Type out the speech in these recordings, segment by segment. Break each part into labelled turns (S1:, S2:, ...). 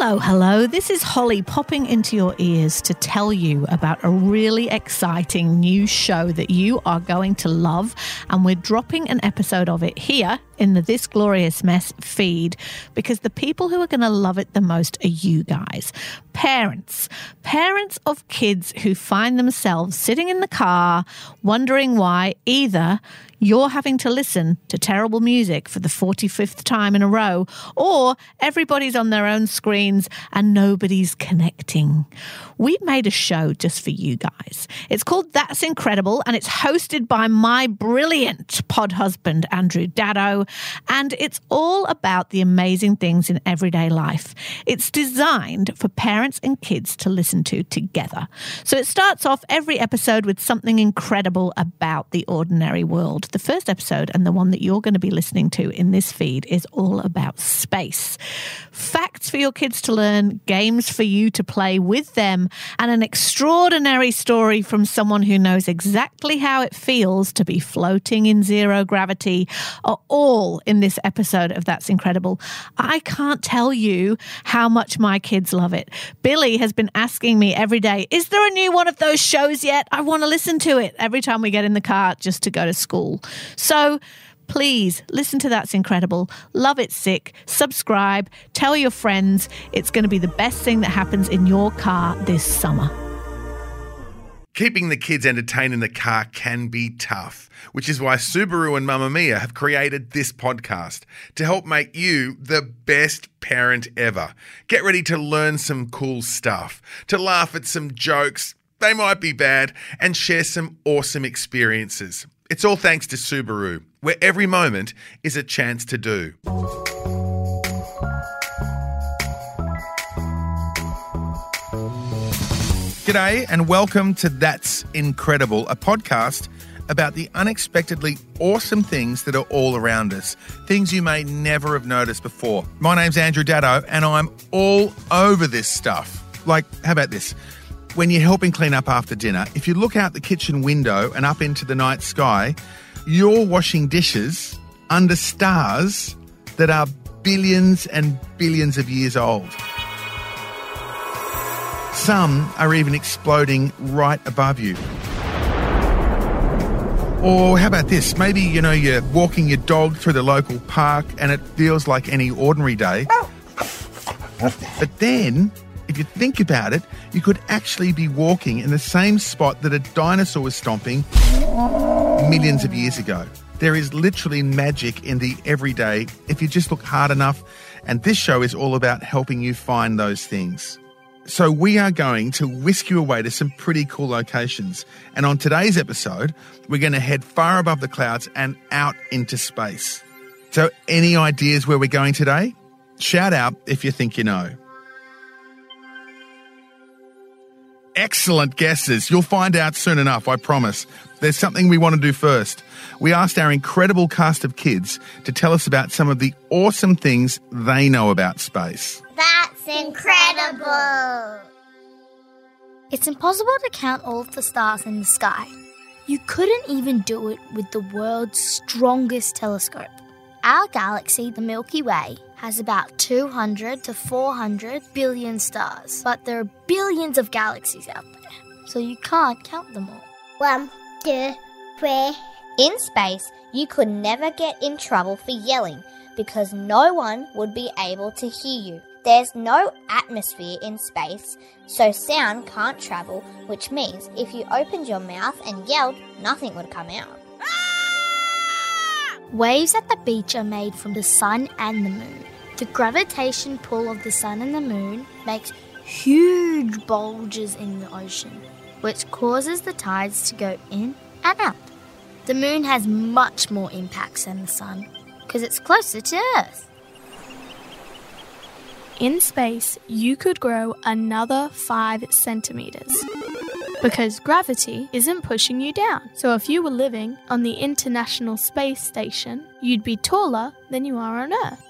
S1: Hello, hello. This is Holly popping into your ears to tell you about a really exciting new show that you are going to love. And we're dropping an episode of it here in the This Glorious Mess feed because the people who are going to love it the most are you guys. Parents. Parents of kids who find themselves sitting in the car wondering why either you're having to listen to terrible music for the 45th time in a row, or everybody's on their own screens and nobody's connecting. We've made a show just for you guys. It's called That's Incredible, and it's hosted by my brilliant pod husband, Andrew Daddo, and it's all about the amazing things in everyday life. It's designed for parents and kids to listen to together. So it starts off every episode with something incredible about the ordinary world. The first episode, and the one that you're going to be listening to in this feed, is all about space. Facts for your kids to learn, games for you to play with them, and an extraordinary story from someone who knows exactly how it feels to be floating in zero gravity are all in this episode of That's Incredible. I can't tell you how much my kids love it. Billy has been asking me every day, Is there a new one of those shows yet? I want to listen to it every time we get in the car just to go to school. So, please listen to That's Incredible. Love it sick. Subscribe. Tell your friends. It's going to be the best thing that happens in your car this summer.
S2: Keeping the kids entertained in the car can be tough, which is why Subaru and Mamamia have created this podcast to help make you the best parent ever. Get ready to learn some cool stuff, to laugh at some jokes, they might be bad, and share some awesome experiences. It's all thanks to Subaru, where every moment is a chance to do. G'day, and welcome to That's Incredible, a podcast about the unexpectedly awesome things that are all around us, things you may never have noticed before. My name's Andrew Daddo, and I'm all over this stuff. Like, how about this? When you're helping clean up after dinner, if you look out the kitchen window and up into the night sky, you're washing dishes under stars that are billions and billions of years old. Some are even exploding right above you. Or how about this? Maybe, you know, you're walking your dog through the local park and it feels like any ordinary day. Oh. But then, if you think about it, you could actually be walking in the same spot that a dinosaur was stomping millions of years ago. There is literally magic in the everyday if you just look hard enough, and this show is all about helping you find those things. So, we are going to whisk you away to some pretty cool locations. And on today's episode, we're going to head far above the clouds and out into space. So, any ideas where we're going today? Shout out if you think you know. Excellent guesses. You'll find out soon enough, I promise. There's something we want to do first. We asked our incredible cast of kids to tell us about some of the awesome things they know about space.
S3: That's incredible!
S4: It's impossible to count all of the stars in the sky. You couldn't even do it with the world's strongest telescope. Our galaxy, the Milky Way, has about 200 to 400 billion stars, but there are billions of galaxies out there, so you can't count them all.
S3: One, two, three.
S5: In space, you could never get in trouble for yelling because no one would be able to hear you. There's no atmosphere in space, so sound can't travel, which means if you opened your mouth and yelled, nothing would come out.
S4: Waves at the beach are made from the sun and the moon. The gravitation pull of the sun and the moon makes huge bulges in the ocean, which causes the tides to go in and out. The moon has much more impacts than the sun because it's closer to Earth.
S6: In space, you could grow another 5 centimeters because gravity isn't pushing you down. So if you were living on the International Space Station, you'd be taller than you are on Earth.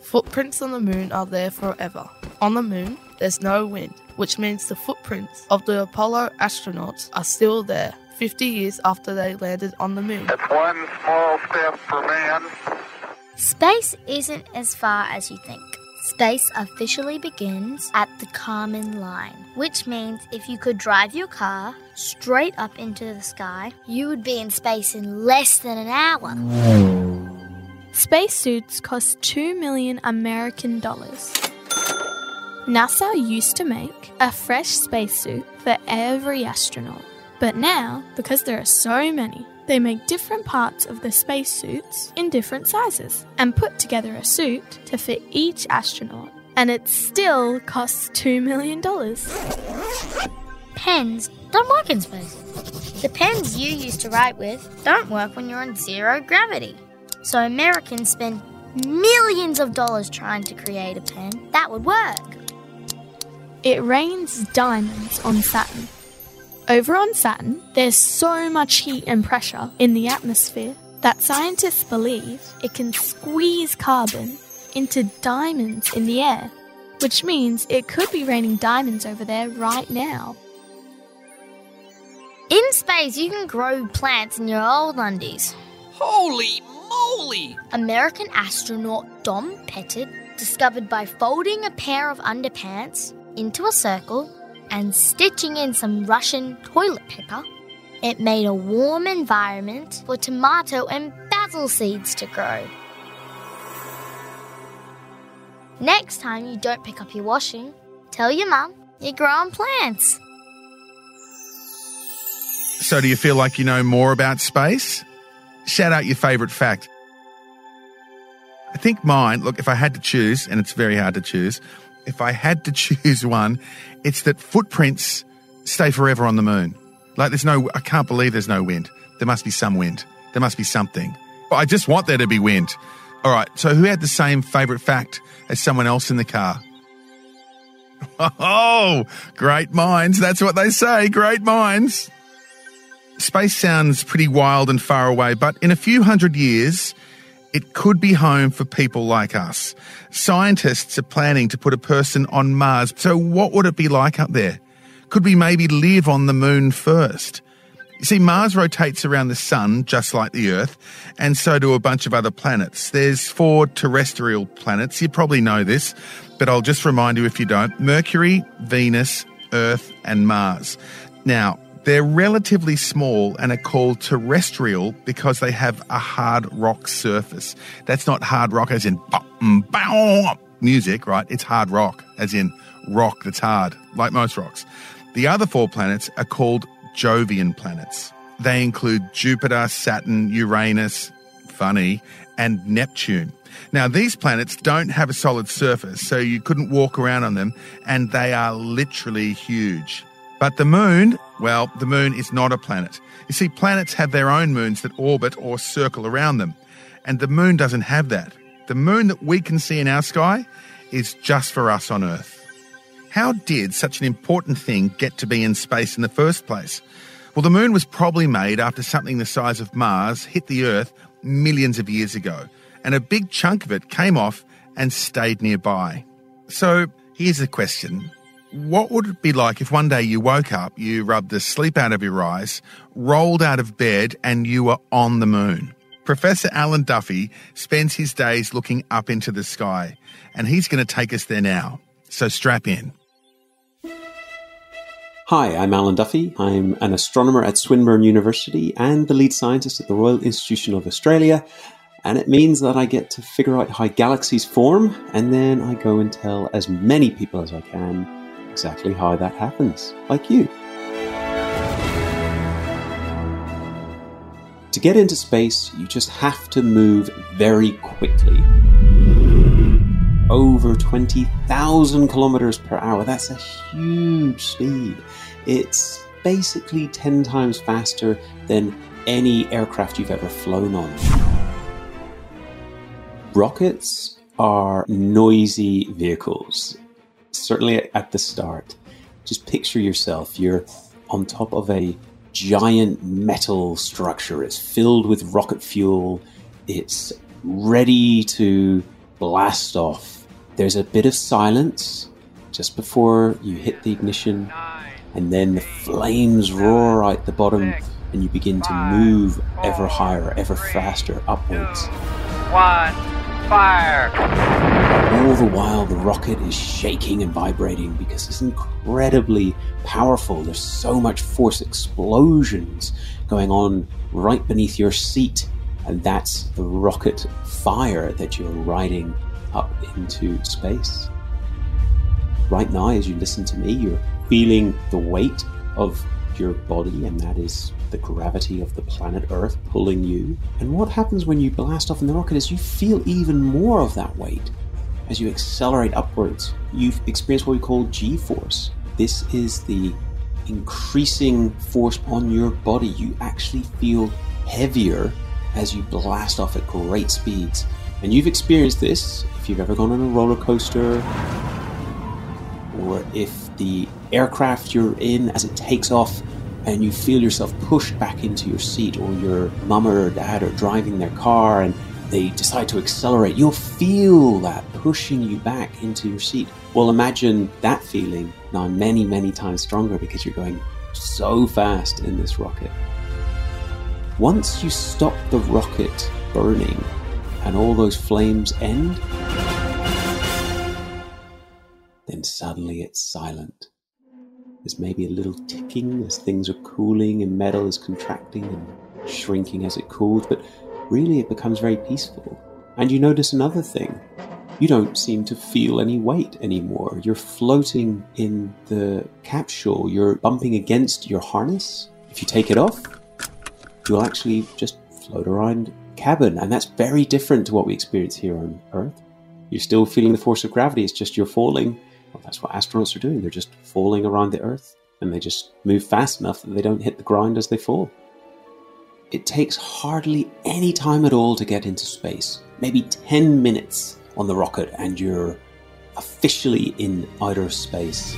S7: Footprints on the moon are there forever. On the moon, there's no wind, which means the footprints of the Apollo astronauts are still there 50 years after they landed on the moon.
S8: It's one small step for man,
S4: Space isn't as far as you think. Space officially begins at the Kármán line, which means if you could drive your car straight up into the sky, you would be in space in less than an hour.
S6: Spacesuits cost 2 million American dollars. NASA used to make a fresh spacesuit for every astronaut. But now, because there are so many, they make different parts of the spacesuits in different sizes and put together a suit to fit each astronaut. And it still costs $2 million.
S4: Pens don't work in space. The pens you used to write with don't work when you're in zero gravity. So Americans spend millions of dollars trying to create a pen that would work.
S6: It rains diamonds on Saturn. Over on Saturn, there's so much heat and pressure in the atmosphere that scientists believe it can squeeze carbon into diamonds in the air, which means it could be raining diamonds over there right now.
S4: In space, you can grow plants in your old undies.
S8: Holy moly!
S4: American astronaut Don Pettit discovered by folding a pair of underpants into a circle and stitching in some Russian toilet paper, it made a warm environment for tomato and basil seeds to grow. Next time you don't pick up your washing, tell your mum you're growing plants.
S2: So, do you feel like you know more about space? Shout out your favourite fact. I think mine, look, if I had to choose, and it's very hard to choose, if I had to choose one, it's that footprints stay forever on the moon. Like there's no, I can't believe there's no wind. There must be some wind. There must be something. But I just want there to be wind. All right. So who had the same favourite fact as someone else in the car? Oh, great minds. That's what they say. Great minds. Space sounds pretty wild and far away, but in a few hundred years, it could be home for people like us. Scientists are planning to put a person on Mars. So what would it be like up there? Could we maybe live on the moon first? You see, Mars rotates around the sun just like the Earth, and so do a bunch of other planets. There's four terrestrial planets. You probably know this, but I'll just remind you if you don't. Mercury, Venus, Earth, and Mars. Now, they're relatively small and are called terrestrial because they have a hard rock surface. That's not hard rock as in mm, music, right? It's hard rock as in rock that's hard, like most rocks. The other four planets are called Jovian planets. They include Jupiter, Saturn, Uranus, funny, and Neptune. Now, these planets don't have a solid surface, so you couldn't walk around on them, and they are literally huge. But the moon, well, the moon is not a planet. You see, planets have their own moons that orbit or circle around them, and the moon doesn't have that. The moon that we can see in our sky is just for us on Earth. How did such an important thing get to be in space in the first place? Well, the moon was probably made after something the size of Mars hit the Earth millions of years ago, and a big chunk of it came off and stayed nearby. So here's the question what would it be like if one day you woke up, you rubbed the sleep out of your eyes, rolled out of bed, and you were on the moon? Professor Alan Duffy spends his days looking up into the sky, and he's going to take us there now. So strap in.
S9: Hi, I'm Alan Duffy. I'm an astronomer at Swinburne University and the lead scientist at the Royal Institution of Australia. And it means that I get to figure out how galaxies form, and then I go and tell as many people as I can exactly how that happens, like you. To get into space, you just have to move very quickly. Over 20,000 kilometers per hour. That's a huge speed. It's basically 10 times faster than any aircraft you've ever flown on. Rockets are noisy vehicles certainly at the start, just picture yourself. You're on top of a giant metal structure. It's filled with rocket fuel. It's ready to blast off. There's a bit of silence just before you hit the ignition, and then the flames roar out the bottom, and you begin to move ever higher, ever faster upwards.
S8: One, fire!
S9: all the while, the rocket is shaking and vibrating because it's incredibly powerful. There's so much force explosions going on right beneath your seat, and that's the rocket fire that you're riding up into space. Right now, as you listen to me, you're feeling the weight of your body, and that is the gravity of the planet Earth pulling you. And what happens when you blast off in the rocket is you feel even more of that weight. As you accelerate upwards, you've experienced what we call G force. This is the increasing force on your body. You actually feel heavier as you blast off at great speeds. And you've experienced this if you've ever gone on a roller coaster, or if the aircraft you're in, as it takes off, and you feel yourself pushed back into your seat, or your mum or dad are driving their car and they decide to accelerate, you'll feel that pushing you back into your seat. Well, imagine that feeling now many, many times stronger because you're going so fast in this rocket. Once you stop the rocket burning and all those flames end, then suddenly it's silent. There's maybe a little ticking as things are cooling and metal is contracting and shrinking as it cools, but really it becomes very peaceful. And you notice another thing. You don't seem to feel any weight anymore. You're floating in the capsule. You're bumping against your harness. If you take it off, you'll actually just float around cabin. And that's very different to what we experience here on Earth. You're still feeling the force of gravity. It's just you're falling well, that's what astronauts are doing. They're just falling around the Earth and they just move fast enough that they don't hit the ground as they fall. It takes hardly any time at all to get into space. Maybe 10 minutes on the rocket and you're officially in outer space.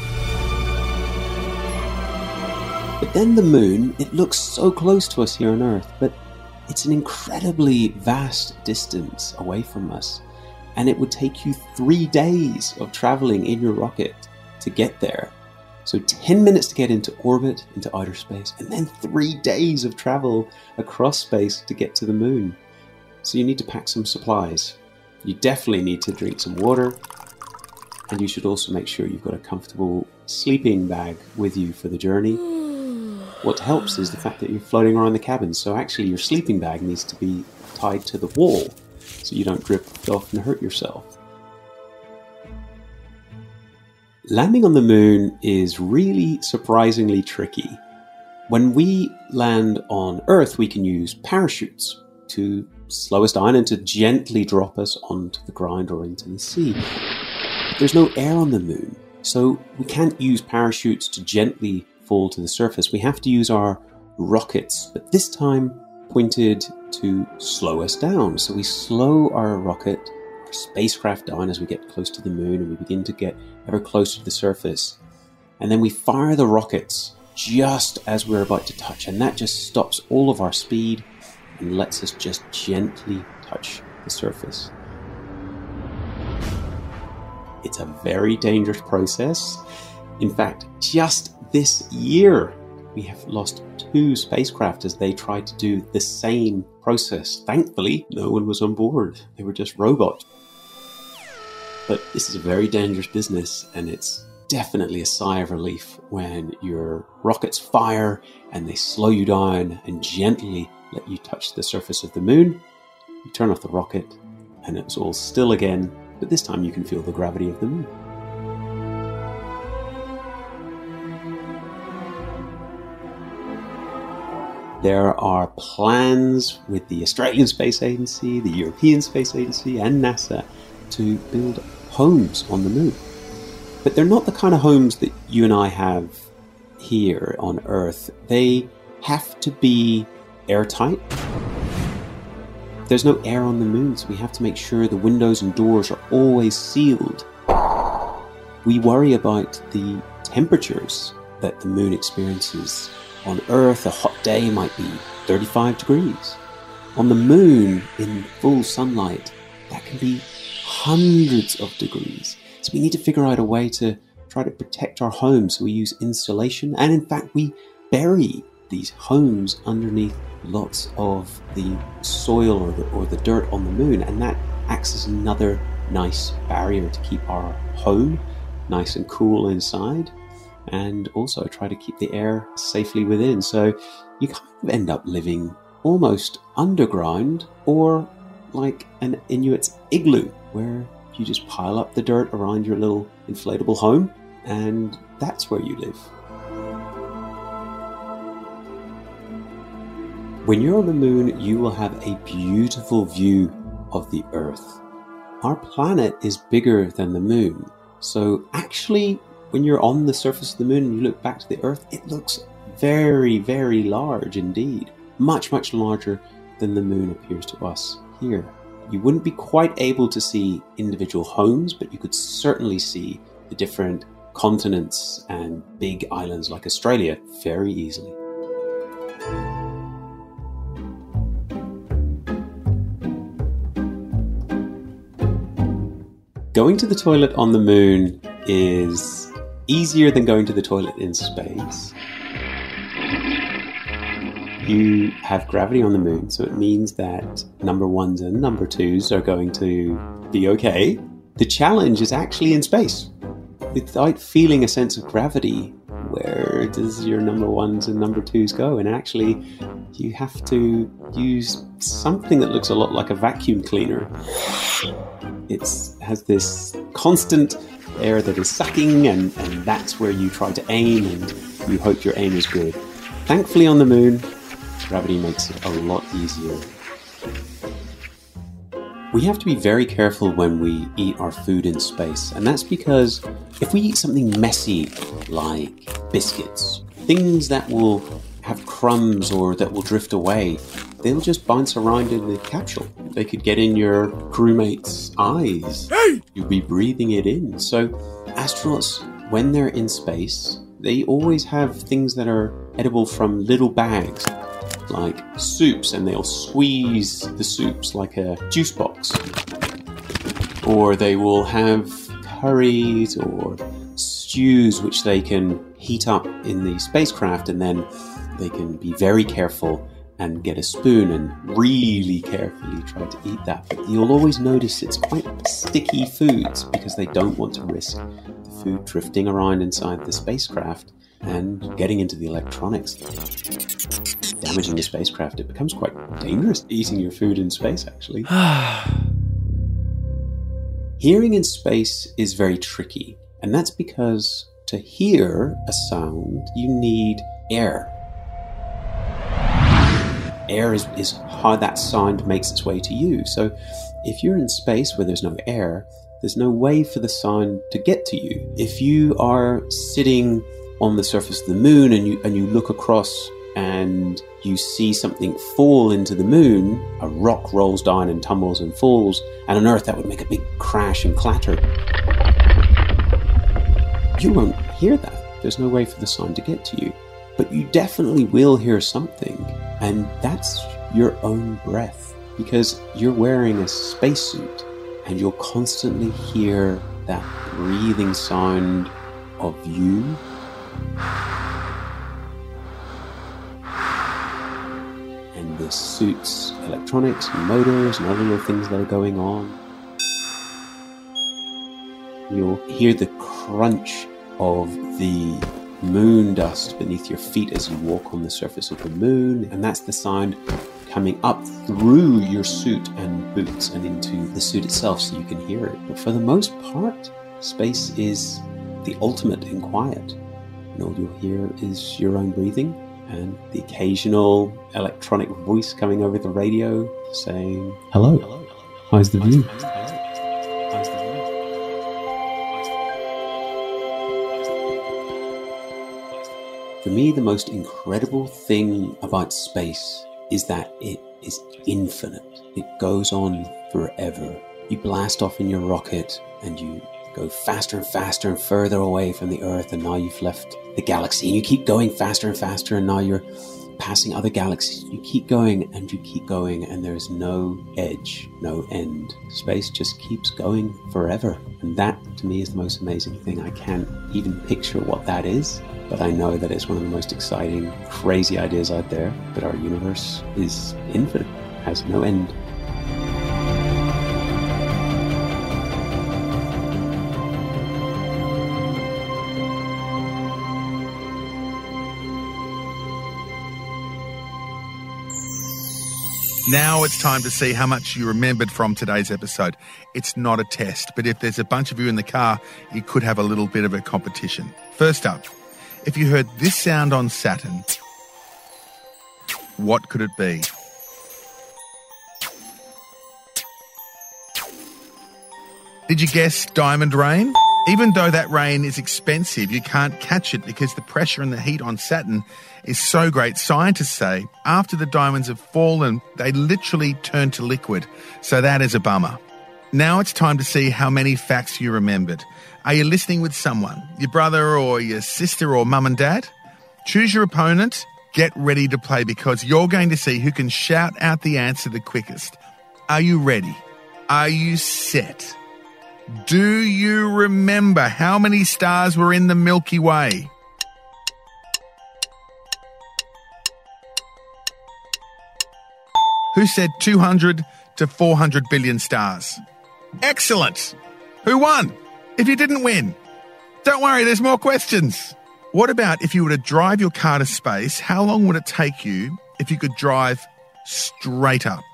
S9: But then the moon, it looks so close to us here on Earth, but it's an incredibly vast distance away from us and it would take you three days of traveling in your rocket to get there. So 10 minutes to get into orbit, into outer space, and then three days of travel across space to get to the moon. So you need to pack some supplies. You definitely need to drink some water, and you should also make sure you've got a comfortable sleeping bag with you for the journey. What helps is the fact that you're floating around the cabin, so actually your sleeping bag needs to be tied to the wall so you don't drift off and hurt yourself. Landing on the moon is really surprisingly tricky. When we land on Earth, we can use parachutes to slow us down and to gently drop us onto the ground or into the sea. There's no air on the moon, so we can't use parachutes to gently fall to the surface. We have to use our rockets, but this time pointed to slow us down. So we slow our rocket, our spacecraft down as we get close to the moon and we begin to get ever closer to the surface. And then we fire the rockets just as we're about to touch, and that just stops all of our speed and lets us just gently touch the surface. It's a very dangerous process. In fact, just this year, we have lost two spacecraft as they tried to do the same process. Thankfully, no one was on board, they were just robots. But this is a very dangerous business, and it's definitely a sigh of relief when your rockets fire and they slow you down and gently let you touch the surface of the moon. You turn off the rocket, and it's all still again, but this time you can feel the gravity of the moon. There are plans with the Australian Space Agency, the European Space Agency, and NASA to build homes on the moon. But they're not the kind of homes that you and I have here on Earth. They have to be airtight. There's no air on the moon, so we have to make sure the windows and doors are always sealed. We worry about the temperatures that the moon experiences on Earth, a hot day might be 35 degrees. On the moon, in full sunlight, that can be hundreds of degrees. So we need to figure out a way to try to protect our homes. We use insulation, and in fact, we bury these homes underneath lots of the soil or the, or the dirt on the moon, and that acts as another nice barrier to keep our home nice and cool inside and also try to keep the air safely within. So you kind of end up living almost underground or like an Inuit's igloo where you just pile up the dirt around your little inflatable home and that's where you live. When you're on the moon, you will have a beautiful view of the Earth. Our planet is bigger than the moon, so actually, when you're on the surface of the moon and you look back to the Earth, it looks very, very large indeed. Much, much larger than the moon appears to us here. You wouldn't be quite able to see individual homes, but you could certainly see the different continents and big islands like Australia very easily. Going to the toilet on the moon is easier than going to the toilet in space. You have gravity on the moon, so it means that number ones and number twos are going to be okay. The challenge is actually in space. Without feeling a sense of gravity, where does your number ones and number twos go? And actually, you have to use something that looks a lot like a vacuum cleaner it has this constant air that is sucking, and, and that's where you try to aim, and you hope your aim is good. Thankfully, on the moon, gravity makes it a lot easier. We have to be very careful when we eat our food in space, and that's because if we eat something messy like biscuits, things that will have crumbs or that will drift away, they'll just bounce around in the capsule. They could get in your crewmate's eyes. Hey! You'd be breathing it in. So, astronauts, when they're in space, they always have things that are edible from little bags, like soups, and they'll squeeze the soups like a juice box. Or they will have curries or stews which they can heat up in the spacecraft and then they can be very careful and get a spoon and really carefully try to eat that. But you'll always notice it's quite sticky foods because they don't want to risk the food drifting around inside the spacecraft and getting into the electronics, damaging the spacecraft. It becomes quite dangerous eating your food in space, actually. Hearing in space is very tricky, and that's because to hear a sound, you need air air is, is how that sound makes its way to you. So if you're in space where there's no air, there's no way for the sound to get to you. If you are sitting on the surface of the moon and you and you look across and you see something fall into the moon, a rock rolls down and tumbles and falls, and on Earth that would make a big crash and clatter. You won't hear that. There's no way for the sound to get to you. But you definitely will hear something and that's your own breath because you're wearing a spacesuit and you'll constantly hear that breathing sound of you. And the suit's electronics motors and other little things that are going on. You'll hear the crunch of the moon dust beneath your feet as you walk on the surface of the moon, and that's the sound coming up through your suit and boots and into the suit itself so you can hear it. But for the most part, space is the ultimate in quiet. And all you'll hear is your own breathing and the occasional electronic voice coming over the radio saying, Hello, Hello. how's the view? For me, the most incredible thing about space is that it is infinite. It goes on forever. You blast off in your rocket and you go faster and faster and further away from the Earth, and now you've left the galaxy. And you keep going faster and faster, and now you're passing other galaxies. You keep going and you keep going, and there's no edge, no end. Space just keeps going forever. And that, to me, is the most amazing thing. I can't even picture what that is. But I know that it's one of the most exciting, crazy ideas out there that our universe is infinite, has no end.
S2: Now it's time to see how much you remembered from today's episode. It's not a test, but if there's a bunch of you in the car, you could have a little bit of a competition. First up, if you heard this sound on Saturn, what could it be? Did you guess diamond rain? Even though that rain is expensive, you can't catch it because the pressure and the heat on Saturn is so great. Scientists say after the diamonds have fallen, they literally turn to liquid. So that is a bummer. Now it's time to see how many facts you remembered. Are you listening with someone? Your brother or your sister or mum and dad? Choose your opponent. Get ready to play because you're going to see who can shout out the answer the quickest. Are you ready? Are you set? Do you remember how many stars were in the Milky Way? Who said 200 to 400 billion stars? Excellent! Who won? If you didn't win, don't worry, there's more questions. What about if you were to drive your car to space? How long would it take you if you could drive straight up?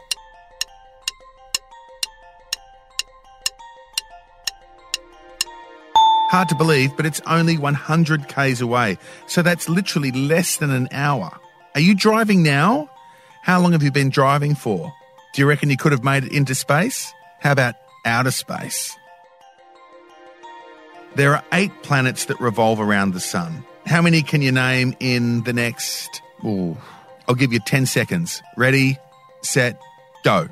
S2: Hard to believe, but it's only 100 k's away. So that's literally less than an hour. Are you driving now? How long have you been driving for? Do you reckon you could have made it into space? How about outer space? There are eight planets that revolve around the sun. How many can you name in the next? Ooh, I'll give you 10 seconds. Ready, set, go.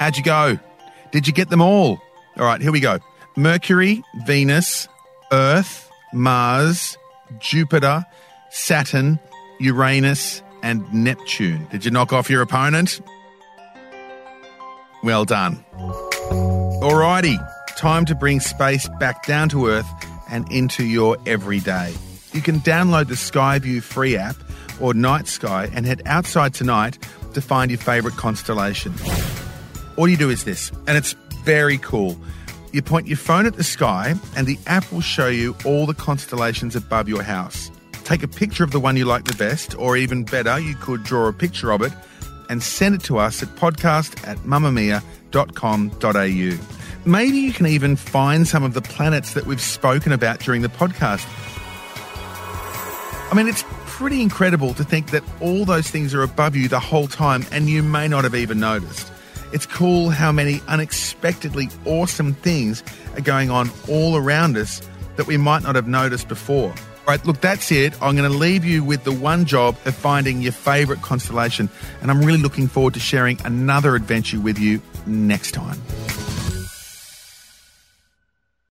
S2: How'd you go? Did you get them all? All right, here we go. Mercury, Venus, Earth, Mars, Jupiter, Saturn, Uranus, and Neptune. Did you knock off your opponent? Well done. Alrighty, time to bring space back down to Earth and into your everyday. You can download the Skyview free app or Night Sky and head outside tonight to find your favourite constellation. All you do is this, and it's very cool. You point your phone at the sky, and the app will show you all the constellations above your house. Take a picture of the one you like the best, or even better, you could draw a picture of it and send it to us at podcast at mamamia.com.au. Maybe you can even find some of the planets that we've spoken about during the podcast. I mean, it's pretty incredible to think that all those things are above you the whole time and you may not have even noticed. It's cool how many unexpectedly awesome things are going on all around us that we might not have noticed before. All right, look, that's it. I'm going to leave you with the one job of finding your favourite constellation, and I'm really looking forward to sharing another adventure with you next time.